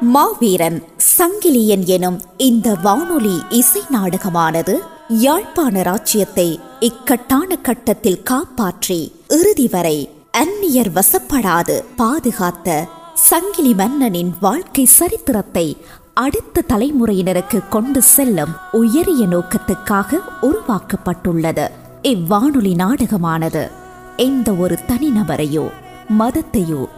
மாவீரன் சங்கிலியன் எனும் இந்த வானொலி இசை நாடகமானது யாழ்ப்பாண ராச்சியத்தை இக்கட்டான கட்டத்தில் காப்பாற்றி இறுதி வரை அந்நியர் வசப்படாது பாதுகாத்த சங்கிலி மன்னனின் வாழ்க்கை சரித்திரத்தை அடுத்த தலைமுறையினருக்கு கொண்டு செல்லும் உயரிய நோக்கத்துக்காக உருவாக்கப்பட்டுள்ளது. இவ்வானொலி நாடகமானது எந்த ஒரு தனிநபரையோ மதத்தையோ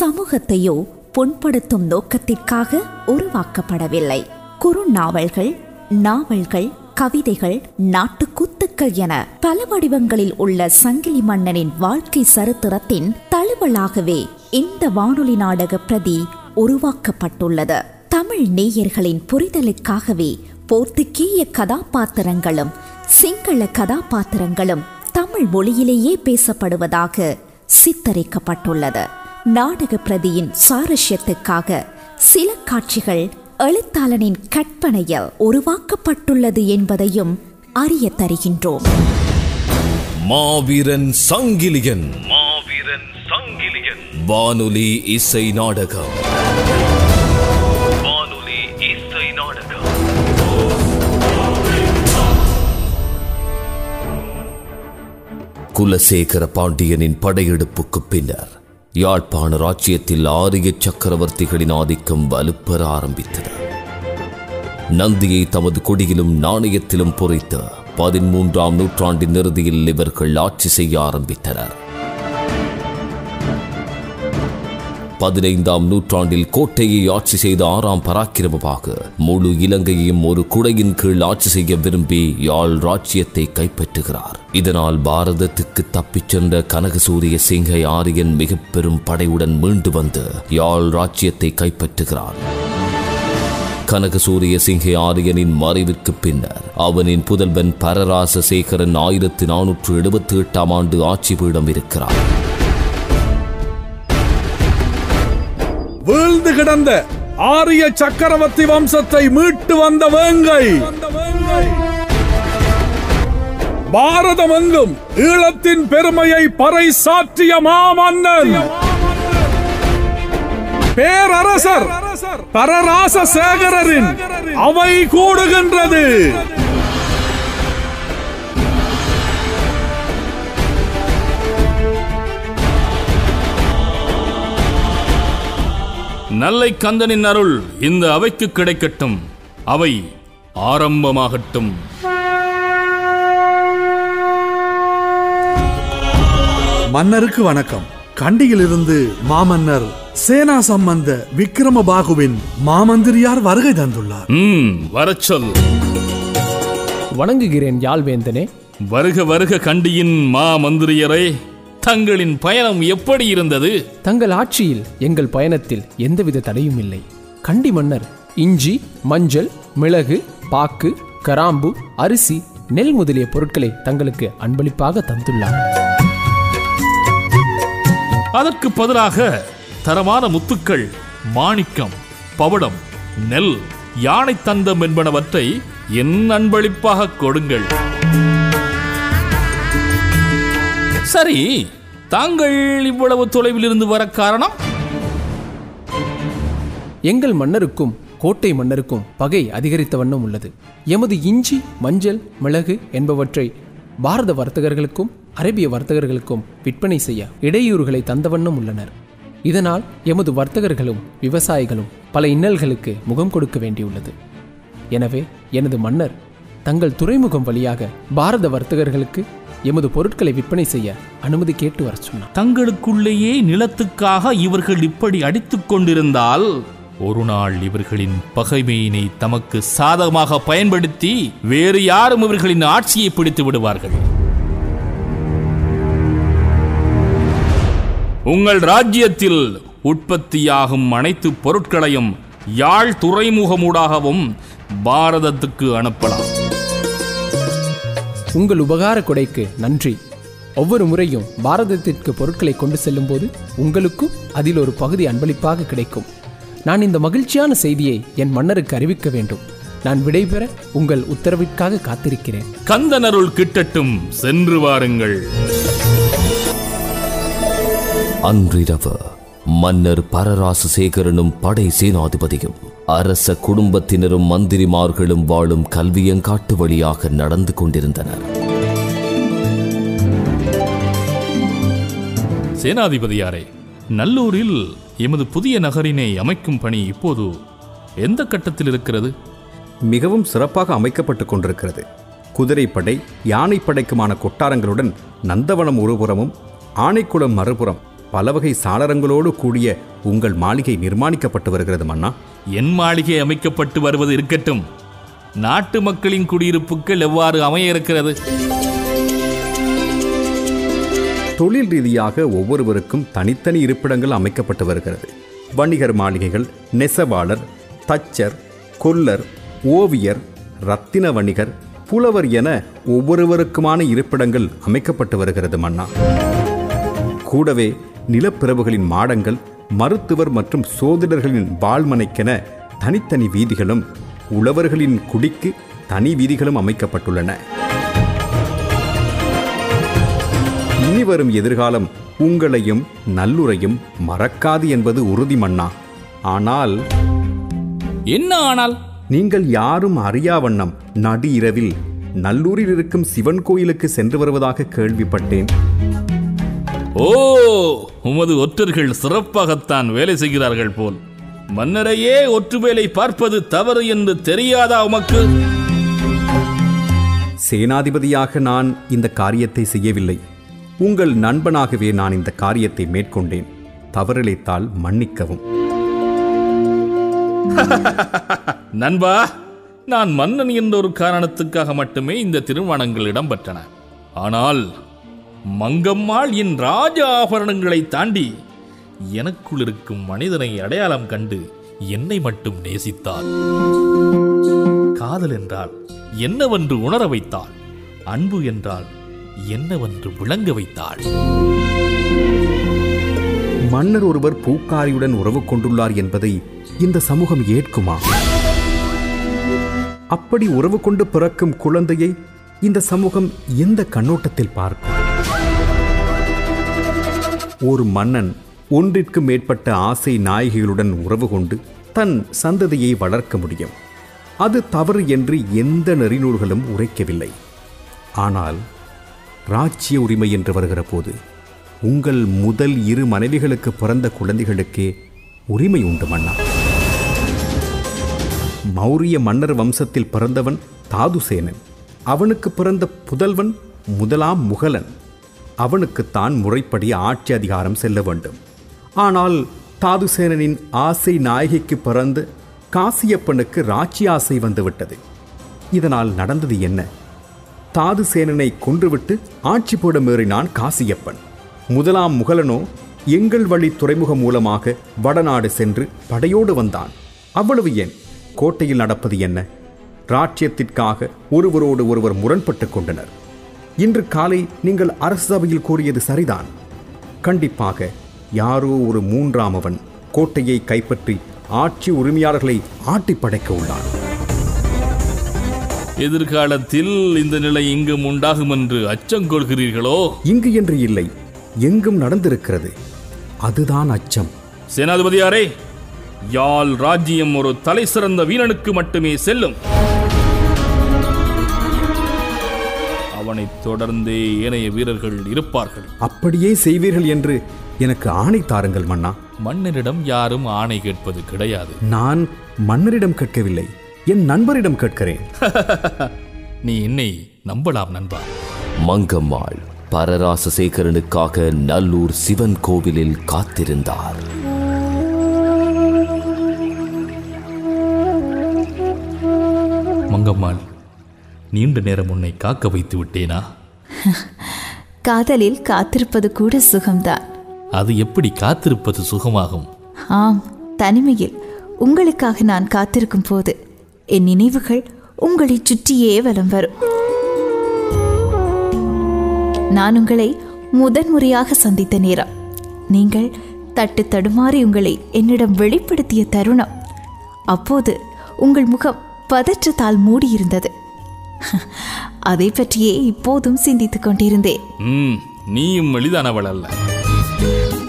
சமூகத்தையோ புண்படுத்தும் நோக்கத்திற்காக உருவாக்கப்படவில்லை. குறுநாவல்கள் நாவல்கள் கவிதைகள் நாட்டுக்கூத்துக்கள் என பல வடிவங்களில் உள்ள சங்கிலி மன்னனின் வாழ்க்கை சரித்திரத்தின் தழுவலாகவே இந்த வானொலி நாடக பிரதி உருவாக்கப்பட்டுள்ளது. தமிழ் நேயர்களின் புரிதலுக்காகவே போர்த்துக்கீய கதாபாத்திரங்களும் சிங்கள கதாபாத்திரங்களும் தமிழ் மொழியிலேயே பேசப்படுவதாக சித்தரிக்கப்பட்டுள்ளது. நாடக பிரதியின் சுவாரஸ்யத்துக்காக சில காட்சிகள் எழுத்தாளனின் கற்பனையில் உருவாக்கப்பட்டுள்ளது என்பதையும் அறிய தருகின்றோம். மாவீரன் சங்கிலியன். மாவீரன் சங்கிலியன். வானொலி இசை நாடகம். குலசேகர பாண்டியனின் படையெடுப்புக்கு பின்னர் யாழ்ப்பாண ராஜ்யத்தில் ஆரிய சக்கரவர்த்திகளின் ஆதிக்கம் வலுப்பெற ஆரம்பித்தது. நந்தியை தமது கொடியிலும் நாணயத்திலும் பொறித்து பதிமூன்றாம் நூற்றாண்டின் இறுதியில் இவர்கள் ஆட்சி செய்ய ஆரம்பித்தனர். பதினைந்தாம் நூற்றாண்டில் கோட்டையை ஆட்சி செய்த ஆறாம் பராக்கிரமமாக முழு இலங்கையையும் ஒரு குடையின் கீழ் ஆட்சி செய்ய விரும்பி யாழ் ராச்சியத்தை கைப்பற்றுகிறார். இதனால் பாரதத்துக்கு தப்பிச் சென்ற கனகசூரிய சிங்கை ஆரியன் மிக பெரும் படையுடன் மீண்டு வந்து யாழ் ராச்சியத்தை கைப்பற்றுகிறார் கனகசூரிய சிங்கே ஆரியனின் மறைவிற்கு பின்னர் அவனின் புதல்வன் பரராசசேகரன் ஆயிரத்தி நானூற்று எழுபத்தி எட்டாம் ஆண்டு ஆட்சி பீடம் இருக்கிறார் கிடந்த ஆரிய சக்கரவர்த்தி வம்சத்தை மீட்டு வந்த வேங்கை. பாரதமெங்கும் ஈழத்தின் பெருமையை பறை சாற்றிய மாமன்னன் பேரரசர். பரராச சேகரரின் அவை கூடுகின்றது. நல்லை கந்தனின் அருள் இந்த அவைக்கு கிடைக்கட்டும். அவை ஆரம்பமாகட்டும். மன்னருக்கு வணக்கம். கண்டியிலிருந்து மாமன்னர் சேனா சம்பந்த விக்ரமபாகுவின் மாமந்திரியார் வருகை தந்துள்ளார். ம் வரச் சொல். வணங்குகிறேன் யாழ்வேந்தனே. வருக வருக கண்டியின் மா மந்திரியரே தங்களின் பயணம் எப்படி இருந்தது? தங்கள் ஆட்சியில் எங்கள் பயணத்தில் எந்தவித தடையும் இல்லை. கண்டி மன்னர் இஞ்சி மஞ்சள் மிளகு பாக்கு கராம்பு அரிசி நெல் முதலிய பொருட்களை தங்களுக்கு அன்பளிப்பாக தந்துள்ளார். அதற்கு பதிலாக தரமான முத்துக்கள் மாணிக்கம் பவடம் நெல் யானை தந்தம் என்பனவற்றை என் அன்பளிப்பாக கொடுங்கள். சரி தாங்கள் இவ்வளவு தொலைவில் இருந்து வர காரணம்? எங்கள் மன்னருக்கும் கோட்டை மன்னருக்கும் பகை அதிகரித்த வண்ணம் உள்ளது. எமது இஞ்சி மஞ்சள் மிளகு என்பவற்றை பாரத வர்த்தகர்களுக்கும் அரேபிய வர்த்தகர்களுக்கும் விற்பனை செய்ய இடையூறுகளை தந்த வண்ணம் உள்ளனர். இதனால் எமது வர்த்தகர்களும் விவசாயிகளும் பல இன்னல்களுக்கு முகம் கொடுக்க வேண்டியுள்ளது. எனவே எனது மன்னர் தங்கள் துறைமுகம் வழியாக பாரத வர்த்தகர்களுக்கு எமது பொருட்களை விற்பனை செய்ய அனுமதி கேட்டு வர சொன்னார். தங்களுக்குள்ளேயே நிலத்துக்காக இவர்கள் இப்படி அடித்துக் கொண்டிருந்தால் ஒரு நாள் இவர்களின் பகைமையினை தமக்கு சாதகமாக பயன்படுத்தி வேறு யாரும் இவர்களின் ஆட்சியை பிடித்து விடுவார்கள். உங்கள் ராஜ்யத்தில் உற்பத்தியாகும் அனைத்து பொருட்களையும் யாழ் துறைமுகமூடாகவும் பாரதத்துக்கு அனுப்பலாம். உங்கள் உபகார கொடைக்கு நன்றி. ஒவ்வொரு முறையும் பாரதத்திற்கு பொருட்களை கொண்டு செல்லும்போது உங்களுக்கும் அதில் ஒரு பகுதி அன்பளிப்பாக கிடைக்கும். நான் இந்த மகிழ்ச்சியான செய்தியை என் மன்னருக்கு அறிவிக்க வேண்டும். நான் விடைபெற உங்கள் உத்தரவிற்காக காத்திருக்கிறேன். கந்தனருள் கிட்டட்டும் சென்று வாருங்கள். அன்றிரவு. மன்னர் பரராசசேகரனும் படை சேனாதிபதியும் அரச குடும்பத்தினரும் மந்திரிமார்களும் வாழும் கல்வியங்காட்டு வழியாக நடந்து கொண்டிருந்தனர். சேனாதிபதியாரே நல்லூரில் எமது புதிய நகரினை அமைக்கும் பணி இப்போது எந்த கட்டத்தில் இருக்கிறது? மிகவும் சிறப்பாக அமைக்கப்பட்டு கொண்டிருக்கிறது. குதிரைப்படை யானைப்படைக்குமான கொட்டாரங்களுடன் நந்தவனம் ஒருபுறமும் ஆனைக்குளம் மறுபுறம் பல வகை சாளரங்களோடு கூடிய உங்கள் மாளிகை நிர்மாணிக்கப்பட்டு வருகிறது மன்னா. என் மாளிகை அமைக்கப்பட்டு வருவது இருக்கட்டும். நாட்டு மக்களின் குடியிருப்புகள் எவ்வாறு அமைய இருக்கிறது தொழில் ரீதியாக ஒவ்வொருவருக்கும் தனித்தனி இருப்பிடங்கள் அமைக்கப்பட்டு வருகிறது. வணிகர் மாளிகைகள் நெசவாளர் தச்சர் கொல்லர் ஓவியர் ரத்தின வணிகர் புலவர் என ஒவ்வொருவருக்குமான இருப்பிடங்கள் அமைக்கப்பட்டு வருகிறது மன்னா. கூடவே நிலப்பிரபுகளின் மாடங்கள் மருத்துவர் மற்றும் சோதிடர்களின் வாழ்மனைக்கென தனித்தனி வீதிகளும் உழவர்களின் குடிக்கு தனி வீதிகளும் அமைக்கப்பட்டுள்ளன. இனி வரும் எதிர்காலம் உங்களையும் நல்லுரையும் மறக்காது என்பது உறுதி மன்னா. ஆனால் என்ன ஆனால்? நீங்கள் யாரும் அறியா வண்ணம் நடு இரவில் நல்லூரில் இருக்கும் சிவன் கோயிலுக்கு சென்று வருவதாக கேள்விப்பட்டேன். ஓ உமது ஒற்றர்கள் சிறப்பாகத்தான் வேலை செய்கிறார்கள் போல். மன்னரையே ஒற்று வேலை பார்ப்பது தவறு என்று தெரியாதா உமக்கு? சேனாதிபதியாக நான் இந்த காரியத்தை செய்யவில்லை. உங்கள் நண்பனாகவே நான் இந்த காரியத்தை மேற்கொண்டேன். தவறிழைத்தால் மன்னிக்கவும். நண்பா நான் மன்னன் என்ற ஒரு காரணத்துக்காக மட்டுமே இந்த திருமணங்கள் இடம்பெற்றன. ஆனால் மங்கம்மாள் என் ராஜ ஆபரணங்களை தாண்டி எனக்குள் இருக்கும் மனிதனை அடையாளம் கண்டு என்னை மட்டும் நேசித்தாள். காதல் என்றால் என்னவென்று உணர வைத்தாள். அன்பு என்றால் என்னவென்று விளங்க வைத்தாள். மன்னர் ஒருவர் பூக்காரியுடன் உறவு கொண்டுள்ளார் என்பதை இந்த சமூகம் ஏற்குமா? அப்படி உறவு கொண்டு பிறக்கும் குழந்தையை இந்த சமூகம் எந்த கண்ணோட்டத்தில் பார்க்கும்? ஒரு மன்னன் ஒன்றிற்கு மேற்பட்ட ஆசை நாயகிகளுடன் உறவு கொண்டு தன் சந்ததியை வளர்க்க முடியும். அது தவறு என்று எந்த நெறிநூல்களும் உரைக்கவில்லை. ஆனால் ராஜ்ய உரிமை என்று வருகிற போது உங்கள் முதல் இரு மனைவிகளுக்கு பிறந்த குழந்தைகளுக்கே உரிமை உண்டு மன்னா. மௌரிய மன்னர் வம்சத்தில் பிறந்தவன் தாதுசேனன். அவனுக்கு பிறந்த புதல்வன் முதலாம் முகலன். அவனுக்குத்தான் முறைப்படி ஆட்சி அதிகாரம் செல்ல வேண்டும். ஆனால் தாதுசேனனின் ஆசை நாயகிக்கு பிறந்து காசியப்பனுக்கு ராட்சி ஆசை வந்துவிட்டது. இதனால் நடந்தது என்ன? தாதுசேனனை கொன்றுவிட்டு ஆட்சி போட மீறினான் காசியப்பன். முதலாம் முகலனோ எங்கள் வழி துறைமுகம் மூலமாக வடநாடு சென்று படையோடு வந்தான். அவ்வளவு ஏன்? கோட்டையில் நடப்பது என்ன? ராட்சியத்திற்காக ஒருவரோடு ஒருவர் முரண்பட்டு கொண்டனர். இன்று காலை நீங்கள் அரசு சபையில் கூறியது சரிதான். கண்டிப்பாக யாரோ ஒரு மூன்றாமவன் கோட்டையை கைப்பற்றி ஆட்சி உரிமையாளர்களை ஆட்டி படைக்க உள்ளான். எதிர்காலத்தில் இந்த நிலை இங்கும் உண்டாகும் என்று அச்சம் கொள்கிறீர்களோ? இங்கு என்று இல்லை எங்கும் நடந்திருக்கிறது. அதுதான் அச்சம். சேனாதிபதியாரே யாழ் ராஜ்யம் ஒரு தலை சிறந்த வீரனுக்கு மட்டுமே செல்லும். அவனைத் தொடர்ந்தே ஏனைய வீரர்கள் இருப்பார்கள். அப்படியே செய்வீர்கள் என்று எனக்கு ஆணை தாருங்கள் மன்னா. மன்னரிடம் யாரும் ஆணை கேட்பது கிடையாது. நான் மன்னரிடம் கேட்கவில்லை என் நண்பரிடம் கேட்கிறேன். நீ என்னை நம்பலாம் நண்பா. மங்கம்மாள் பரராசசேகரனுக்காக நல்லூர் சிவன் கோவிலில் காத்திருந்தார். மங்கம்மாள் நீண்ட நேரம் உன்னை காக்க வைத்து விட்டேனா? காதலில் காத்திருப்பது கூட சுகம்தான். அது எப்படி காத்திருப்பது சுகமாகும்? ஆம் தனிமையில் உங்களுக்காக நான் காத்திருக்கும் போது என் நினைவுகள் உங்களை சுற்றியே வலம் வரும். நான் உங்களை முதன்முறையாக சந்தித்த நேரம். நீங்கள் தட்டு தடுமாறி உங்களை என்னிடம் வெளிப்படுத்திய தருணம். அப்போது உங்கள் முகம் பதற்றத்தால் மூடியிருந்தது. அதை பற்றியே இப்போதும் சிந்தித்துக் கொண்டிருந்தேன். நீயும் எளிதானவள் அல்ல.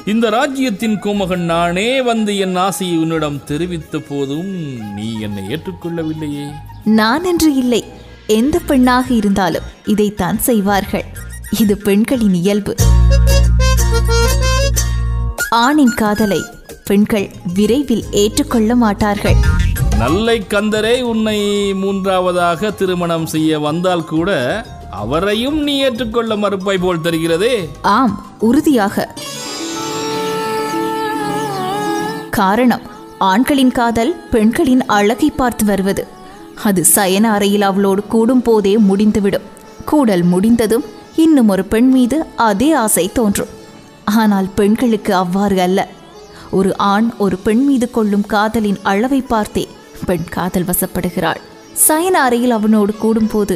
இந்த ராஜ்யத்தின் கோமகன் நானே வந்து என் ஆசையை உன்னிடம் தெரிவித்த போதும் நீ என்னை ஏற்றுக்கொள்ளவில்லையே. நான் என்று இல்லை. எந்த பெண்ணாக இருந்தாலும் இதைத்தான் செய்வார்கள். இது பெண்களின் இயல்பு. ஆணின் காதலை பெண்கள் விரைவில் ஏற்றுக்கொள்ள மாட்டார்கள். நல்லை கந்தரே உன்னை மூன்றாவதாக திருமணம் செய்ய வந்தால் கூட அவரையும் நீ ஏற்றுக்கொள்ள மறுப்பாய் போல் தெரிகிறதே. ஆம் உறுதியாக. காரணம் ஆண்களின் காதல் பெண்களின் அழகை பார்த்து வருவது. அது சயன அறையில் அவளோடு கூடும் போதே முடிந்துவிடும். கூடல் முடிந்ததும் இன்னும் ஒரு பெண் மீது அதே ஆசை தோன்றும். ஆனால் பெண்களுக்கு அவ்வாறு அல்ல. ஒரு ஆண் ஒரு பெண் மீது கொள்ளும் காதலின் அளவை பார்த்தே பெண் காதல் வசப்படுகிறாள். சயன அறையில் அவனோடு கூடும்போது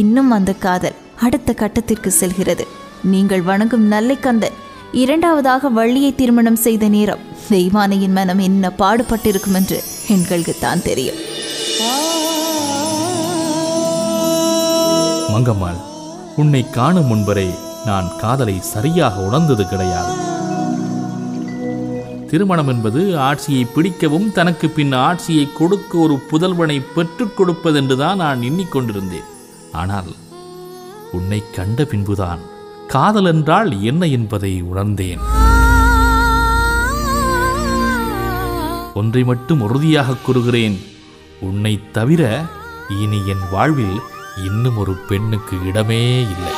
இன்னும் அந்த காதல் அடுத்த கட்டத்திற்கு செல்கிறது. நீங்கள் வணங்கும் நல்லை கந்தன் இரண்டாவதாக வள்ளியை திருமணம் செய்த நேரம் தெய்வானையின் மனம் என்ன பாடுபட்டிருக்கும் என்று எங்களுக்கு தான் தெரியும். மங்கம்மாள் உன்னை காணும் முன்பரே நான் காதலை சரியாக உணர்ந்தது கிடையாது. திருமணம் என்பது ஆட்சியை பிடிக்கவும் தனக்கு பின் ஆட்சியை கொடுக்க ஒரு புதல்வனை பெற்றுக் கொடுப்பதென்றுதான் நான் எண்ணிக்கொண்டிருந்தேன் ஆனால் உன்னை கண்ட பின்புதான் காதல் என்றால் என்ன என்பதை உணர்ந்தேன். ஒன்றை மட்டும் உறுதியாக கூறுகிறேன். உன்னை தவிர இனி என் வாழ்வில் இன்னும் ஒரு பெண்ணுக்கு இடமே இல்லை.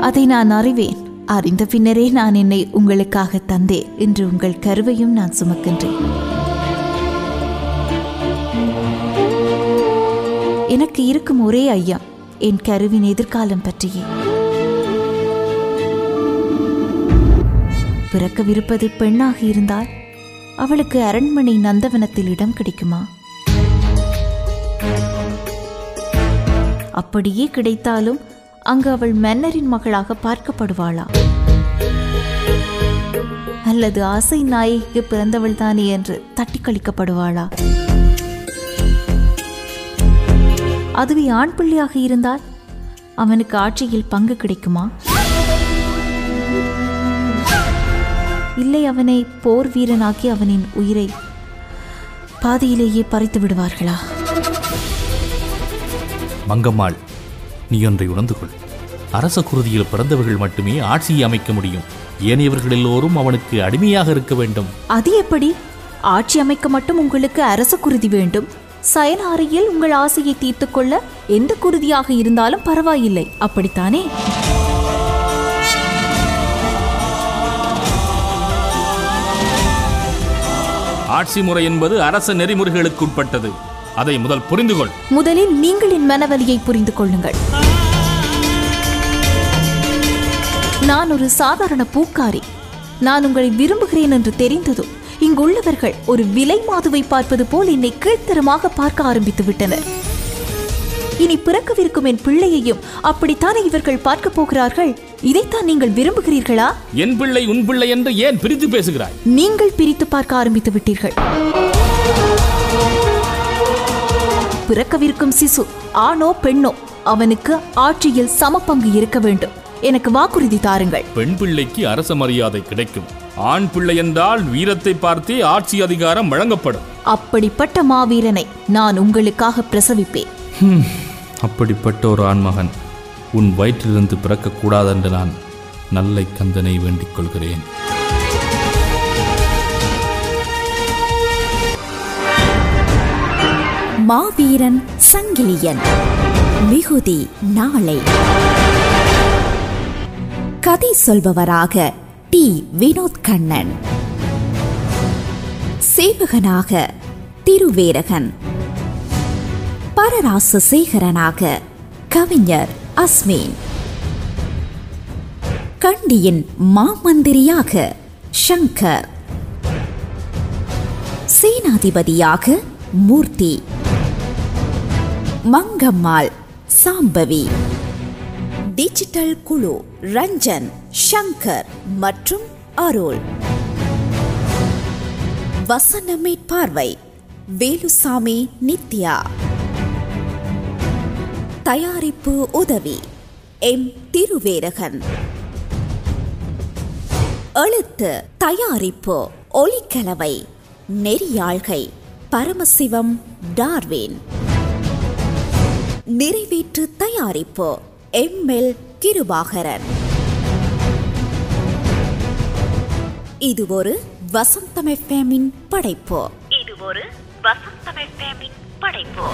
அதை நான் அறிவேன். அறிந்த பின்னரே நான் என்னை உங்களுக்காக தந்தேன் என்று உங்கள் கருவையும் நான் சுமக்கின்றேன். எனக்கு இருக்கும் ஒரே ஐயம் என் கருவின் எதிர்காலம் பற்றியே. பிறக்கவிருப்பது பெண்ணாக இருந்தால் அவளுக்கு அரண்மனை நந்தவனத்தில் இடம் கிடைக்குமா? அப்படியே கிடைத்தாலும் அங்கு அவள் மன்னரின் மகளாக பார்க்கப்படுவாளா? அல்லது ஆசை நாயகிக்கு பிறந்தவள் தானே என்று தட்டி கழிக்கப்படுவாளா? அதுவே ஆண் பிள்ளையாக இருந்தால் அவனுக்கு ஆட்சியில் பங்கு கிடைக்குமா? இல்லை அவனை போர் வீரனாக்கி அவனின் உயிரை பாதியிலேயே பறித்து விடுவார்களா? மங்கம்மாள் நீ ஒன்றை உணர்ந்து கொள். அரச குருதியில் பிறந்தவர்கள் மட்டுமே ஆட்சியை அமைக்க முடியும். ஏனையவர்கள் எல்லோரும் அவனுக்கு அடிமையாக இருக்க வேண்டும். அது எப்படி? ஆட்சி அமைக்க மட்டும் உங்களுக்கு அரச குருதி வேண்டும். சயன அறையில் உங்கள் ஆசையை தீர்த்துக் கொள்ள எந்த குருதியாக இருந்தாலும் பரவாயில்லை. அப்படித்தானே? ஆட்சி முறை என்பது அரச நெறிமுறைகளுக்கு உட்பட்டது. அதை முதல் புரிந்து கொள் முதலில் நீங்கள் என் மனவலியை புரிந்து கொள்ளுங்கள். நான் ஒரு சாதாரண பூக்காரி. நான் உங்களை விரும்புகிறேன் என்று தெரிந்ததும் இங்குள்ளவர்கள் ஒரு விலை மாதுவை பார்ப்பது போல் என்னை கீழ்த்தரமாக பார்க்க ஆரம்பித்து விட்டனர். இனி பிறக்கவிருக்கும் என் பிள்ளையையும் அப்படித்தானே இவர்கள் பார்க்க போகிறார்கள்? இதைத்தான் நீங்கள் விரும்புகிறீர்களா? என் பிள்ளை உன் பிள்ளை என்று ஏன் பிரித்து பேசுகிறாய்? நீங்கள் பிரித்து பார்க்க ஆரம்பித்து விட்டீர்கள். பிறக்கவிருக்கும் சிசு ஆணோ பெண்ணோ அவனுக்கு ஆட்சியில் சமபங்கு இருக்க வேண்டும். எனக்கு வாக்குறுதி தாருங்கள். பெண் பிள்ளைக்கு அரச மரியாதை கிடைக்கும். ஆண் பிள்ளை என்றால் வீரத்தை பார்த்தே ஆட்சி அதிகாரம் வழங்கப்படும். அப்படிப்பட்ட மாவீரனை நான் உங்களுக்காக பிரசவிப்பேன். அப்படிப்பட்ட ஒரு ஆண்மகன் உன் வயிற்றிலிருந்து பிறக்கக்கூடாதென்று நான் நல்லை கந்தனை வேண்டிக் கொள்கிறேன். மாவீரன் சங்கிலியன். மிகுதி நாளை. கதை சொல்பவராக டி. வினோத் கண்ணன். சேவகனாக திருவேரகன். பரராச சேகரனாக கவிஞர் அஸ்மின். கண்டியின் மாமந்திரியாக ஷங்கர் சேனாதிபதியாக மூர்த்தி. மங்கம்மாள் சாம்பவி. டிஜிட்டல் குழு. ரஞ்சன் ஷங்கர் மற்றும் அருள். வசனமே பார்வை வேலுசாமி நித்யா. தயாரிப்பு உதவி எம் திருவேரகன். எழுத்து தயாரிப்பு ஒளிக்கலவை நெறியாழ்கை பரமசிவம் டார்வின். நிறைவேற்று தயாரிப்பு எம் எல் கிருபாகரன் இது ஒரு வசந்தம் எஃப்எம்மின் படைப்பு. இது ஒரு வசந்தம் எஃப்எம்மின் படைப்பு.